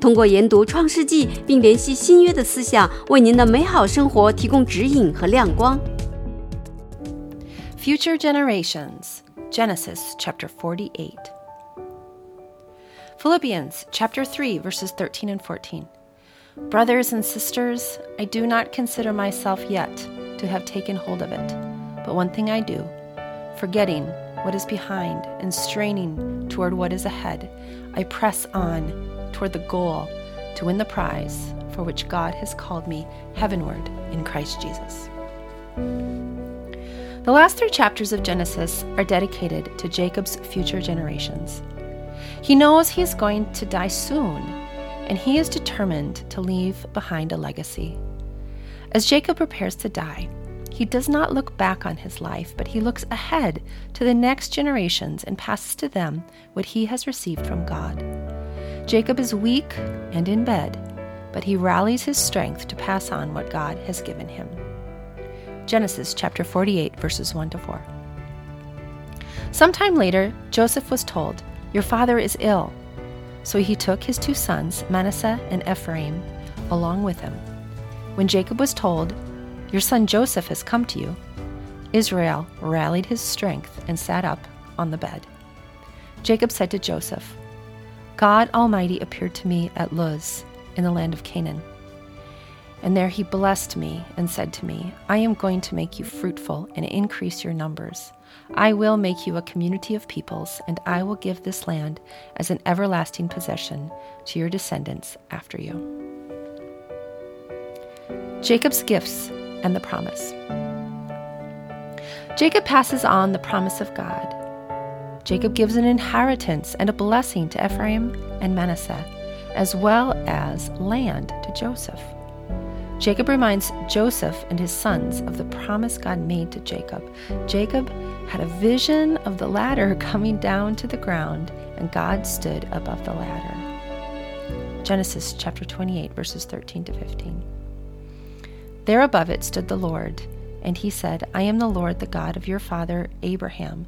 通过研读创世纪并联系新约的思想，为您的美好生活提供指引和亮光。 Future Generations, Genesis chapter 48. Philippians chapter 3, verses 13 and 14. Brothers and sisters, I do not consider myself yet to have taken hold of it, but one thing I do, forgetting what is behind and straining toward what is ahead, I press on toward the goal to win the prize for which God has called me heavenward in Christ Jesus. The last three chapters of Genesis are dedicated to Jacob's future generations. He knows he is going to die soon, and he is determined to leave behind a legacy. As Jacob prepares to die, he does not look back on his life, but he looks ahead to the next generations and passes to them what he has received from God. Jacob is weak and in bed, but he rallies his strength to pass on what God has given him. Genesis chapter 48, verses 1 to 4. Sometime later, Joseph was told, Your father is ill. So he took his two sons, Manasseh and Ephraim, along with him. When Jacob was told, Your son Joseph has come to you, Israel rallied his strength and sat up on the bed. Jacob said to Joseph, God Almighty appeared to me at Luz in the land of Canaan. And there he blessed me and said to me, I am going to make you fruitful and increase your numbers. I will make you a community of peoples, and I will give this land as an everlasting possession to your descendants after you. Jacob's gifts and the promise. Jacob passes on the promise of God. Jacob gives an inheritance and a blessing to Ephraim and Manasseh, as well as land to Joseph. Jacob reminds Joseph and his sons of the promise God made to Jacob. Jacob had a vision of the ladder coming down to the ground, and God stood above the ladder. Genesis chapter 28, verses 13 to 15. There above it stood the Lord, and he said, I am the Lord, the God of your father Abraham,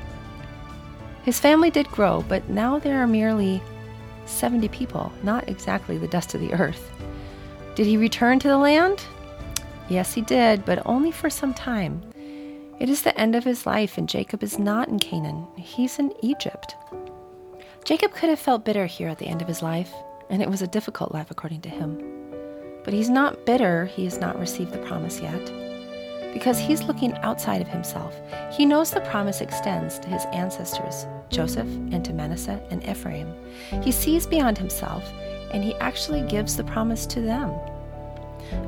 His family did grow, but now there are merely 70 people, not exactly the dust of the earth. Did he return to the land? Yes, he did, but only for some time. It is the end of his life, and Jacob is not in Canaan. He's in Egypt. Jacob could have felt bitter here at the end of his life, and it was a difficult life according to him. But he's not bitter, he has not received the promise yet. Because he's looking outside of himself. He knows the promise extends to his ancestors, Joseph, and to Manasseh and Ephraim. He sees beyond himself, and he actually gives the promise to them.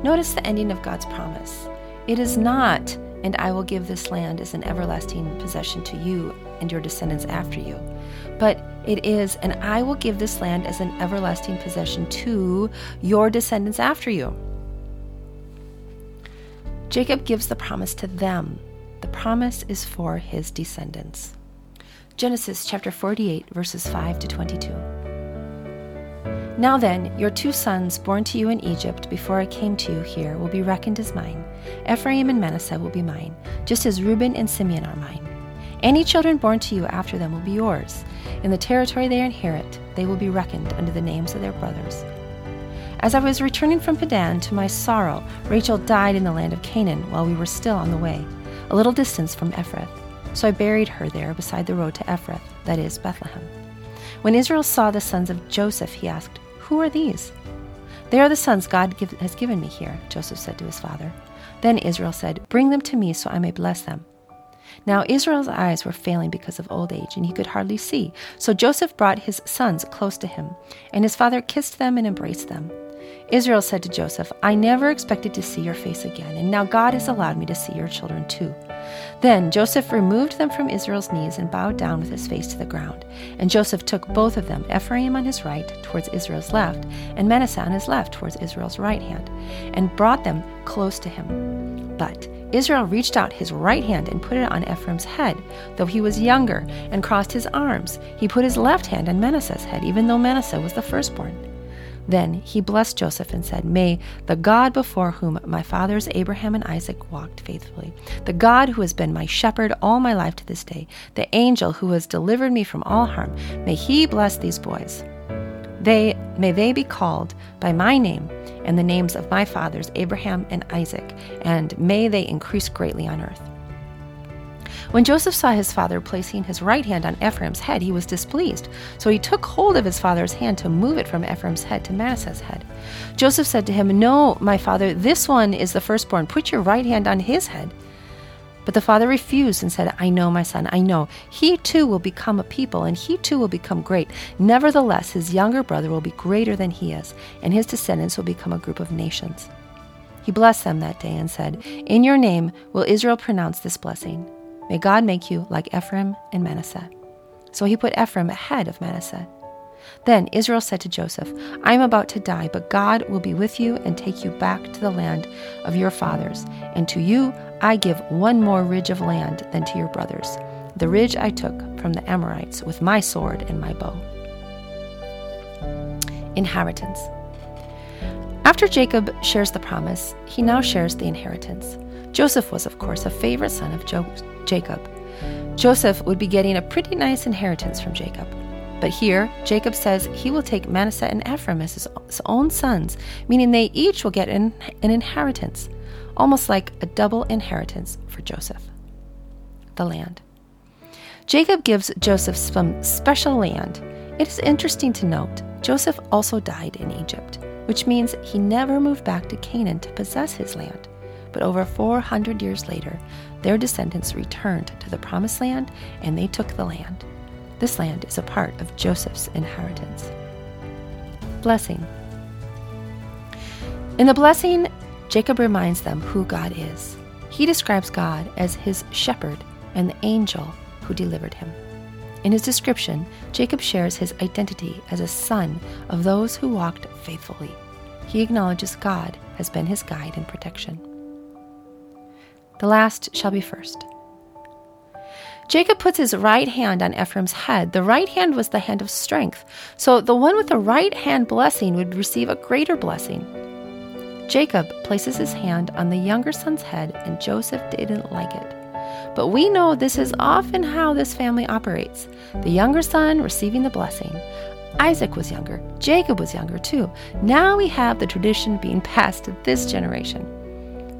Notice the ending of God's promise. It is not, and I will give this land as an everlasting possession to you and your descendants after you, but it is, and I will give this land as an everlasting possession to your descendants after you. Jacob gives the promise to them. The promise is for his descendants. Genesis chapter 48, verses 5 to 22. Now then, your two sons born to you in Egypt before I came to you here will be reckoned as mine. Ephraim and Manasseh will be mine, just as Reuben and Simeon are mine. Any children born to you after them will be yours. In the territory they inherit, they will be reckoned under the names of their brothers. As I was returning from Padan, to my sorrow, Rachel died in the land of Canaan while we were still on the way, a little distance from Ephrath. So I buried her there beside the road to Ephrath, that is, Bethlehem. When Israel saw the sons of Joseph, he asked, Who are these? They are the sons God give, has given me here, Joseph said to his father. Then Israel said, Bring them to me so I may bless them. Now Israel's eyes were failing because of old age, and he could hardly see. So Joseph brought his sons close to him, and his father kissed them and embraced them. Israel said to Joseph, I never expected to see your face again, and now God has allowed me to see your children too. Then Joseph removed them from Israel's knees and bowed down with his face to the ground. And Joseph took both of them, Ephraim on his right towards Israel's left, and Manasseh on his left towards Israel's right hand, and brought them close to him. But Israel reached out his right hand and put it on Ephraim's head, though he was younger, and crossed his arms. He put his left hand on Manasseh's head, even though Manasseh was the firstborn. Then he blessed Joseph and said, May the God before whom my fathers Abraham and Isaac walked faithfully, the God who has been my shepherd all my life to this day, the angel who has delivered me from all harm, may he bless these boys. They may they be called by my name and the names of my fathers Abraham and Isaac, and may they increase greatly on earth. When Joseph saw his father placing his right hand on Ephraim's head, he was displeased. So he took hold of his father's hand to move it from Ephraim's head to Manasseh's head. Joseph said to him, No, my father, this one is the firstborn. Put your right hand on his head. But the father refused and said, I know, my son, I know. He too will become a people, and he too will become great. Nevertheless, his younger brother will be greater than he is, and his descendants will become a group of nations. He blessed them that day and said, In your name will Israel pronounce this blessing. May God make you like Ephraim and Manasseh. So he put Ephraim ahead of Manasseh. Then Israel said to Joseph, I am about to die, but God will be with you and take you back to the land of your fathers. And to you I give one more ridge of land than to your brothers, the ridge I took from the Amorites with my sword and my bow. Inheritance. After Jacob shares the promise, he now shares the inheritance. Joseph was, of course, a favorite son of Joseph. Jacob. Joseph would be getting a pretty nice inheritance from Jacob. But here, Jacob says he will take Manasseh and Ephraim as his, own sons, meaning they each will get an, an inheritance, almost like a double inheritance for Joseph. The land. Jacob gives Joseph some special land. It is interesting to note Joseph also died in Egypt, which means he never moved back to Canaan to possess his land. But over 400 years later, their descendants returned to the promised land and they took the land. This land is a part of Joseph's inheritance. Blessing. In the blessing, Jacob reminds them who God is. He describes God as his shepherd and the angel who delivered him. In his description, Jacob shares his identity as a son of those who walked faithfully. He acknowledges God has been his guide and protection. The last shall be first. Jacob puts his right hand on Ephraim's head. The right hand was the hand of strength. So the one with the right hand blessing would receive a greater blessing. Jacob places his hand on the younger son's head, and Joseph didn't like it. But we know this is often how this family operates the younger son receiving the blessing. Isaac was younger, Jacob was younger too. Now we have the tradition being passed to this generation.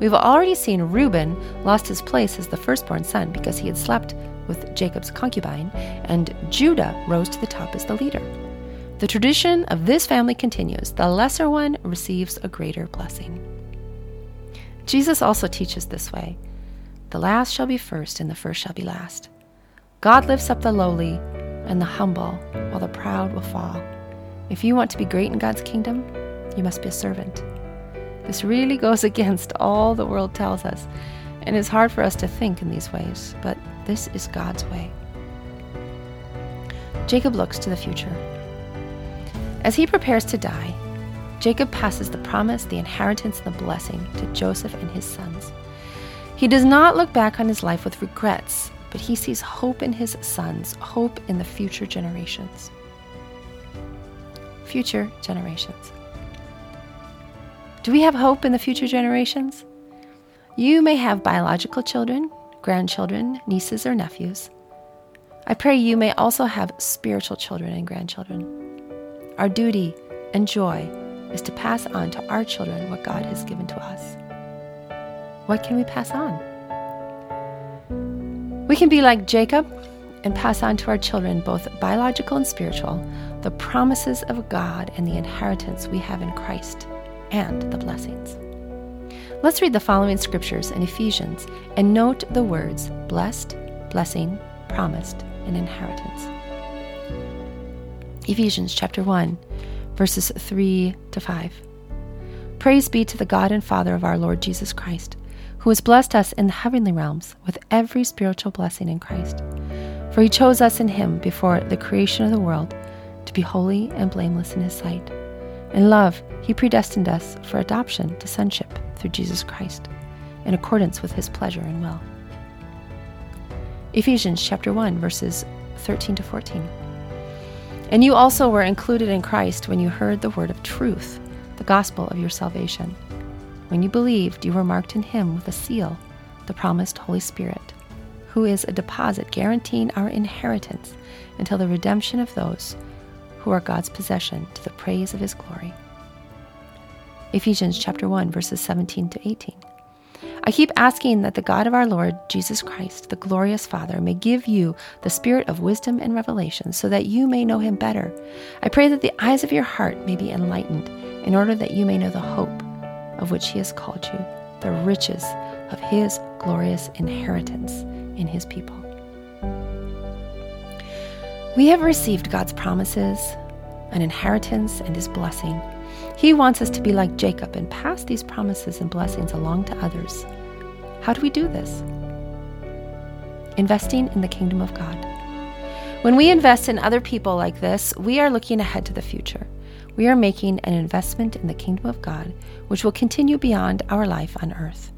We've already seen Reuben lost his place as the firstborn son because he had slept with Jacob's concubine, and Judah rose to the top as the leader. The tradition of this family continues. The lesser one receives a greater blessing. Jesus also teaches this way the last shall be first, and the first shall be last. God lifts up the lowly and the humble, while the proud will fall. If you want to be great in God's kingdom, you must be a servant. This really goes against all the world tells us, and it's hard for us to think in these ways, but this is God's way. Jacob looks to the future. As he prepares to die, Jacob passes the promise, the inheritance, and the blessing to Joseph and his sons. He does not look back on his life with regrets, but he sees hope in his sons, hope in the future generations. Future generations. Do we have hope in the future generations? You may have biological children, grandchildren, nieces, or nephews. I pray you may also have spiritual children and grandchildren. Our duty and joy is to pass on to our children what God has given to us. What can we pass on? We can be like Jacob and pass on to our children, both biological and spiritual, the promises of God and the inheritance we have in Christ and the blessings. Let's read the following scriptures in Ephesians and note the words blessed, blessing, promised, and inheritance. Ephesians chapter 1, verses 3 to 5. Praise be to the God and Father of our Lord Jesus Christ, who has blessed us in the heavenly realms with every spiritual blessing in Christ. For he chose us in him before the creation of the world to be holy and blameless in his sight. In love, he predestined us for adoption to sonship through Jesus Christ, in accordance with his pleasure and will. Ephesians chapter 1 verses 13 to 14. And you also were included in Christ when you heard the word of truth, the gospel of your salvation. When you believed, you were marked in him with a seal, the promised Holy Spirit, who is a deposit guaranteeing our inheritance until the redemption of those who are God's possession to the praise of his glory. Ephesians chapter 1 verses 17 to 18. I keep asking that the God of our Lord Jesus Christ, the glorious Father, may give you the spirit of wisdom and revelation so that you may know him better. I pray that the eyes of your heart may be enlightened in order that you may know the hope of which he has called you, the riches of his glorious inheritance in his people. We have received God's promises, an inheritance, and his blessing. He wants us to be like Jacob and pass these promises and blessings along to others. How do we do this? Investing in the kingdom of God. When we invest in other people like this, we are looking ahead to the future. We are making an investment in the kingdom of God, which will continue beyond our life on earth.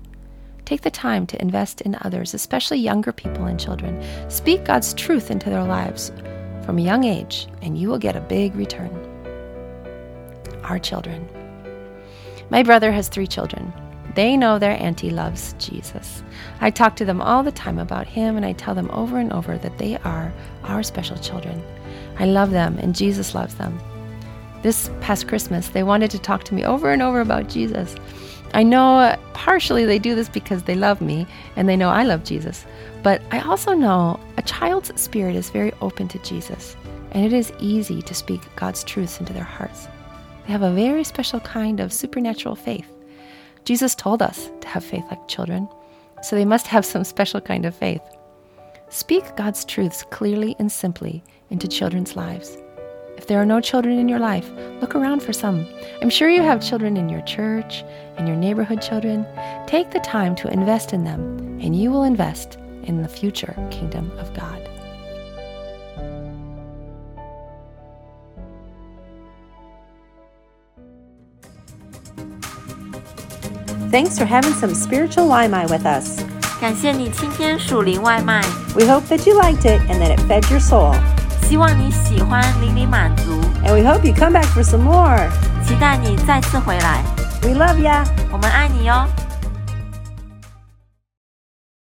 Take the time to invest in others, especially younger people and children. Speak God's truth into their lives from a young age, and you will get a big return our children. My brother has three children. They know their auntie loves Jesus. I talk to them all the time about him, and I tell them over and over that they are our special children. I love them, and Jesus loves them. This past Christmas, they wanted to talk to me over and over about Jesus. I know partially they do this because they love me and they know I love Jesus, but I also know a child's spirit is very open to Jesus, and it is easy to speak God's truths into their hearts. They have a very special kind of supernatural faith. Jesus told us to have faith like children, so they must have some special kind of faith. Speak God's truths clearly and simply into children's lives. If there are no children in your life, look around for some. I'm sure you have children in your church, in your neighborhood children. Take the time to invest in them, and you will invest in the future kingdom of God. Thanks for having some spiritual Limai with us. 感谢你今天属灵外卖， We hope that you liked it and that it fed your soul. 希望你喜欢，令你满足， And we hope you come back for some more. 期待你再次回来， We love ya. 我们爱你哟。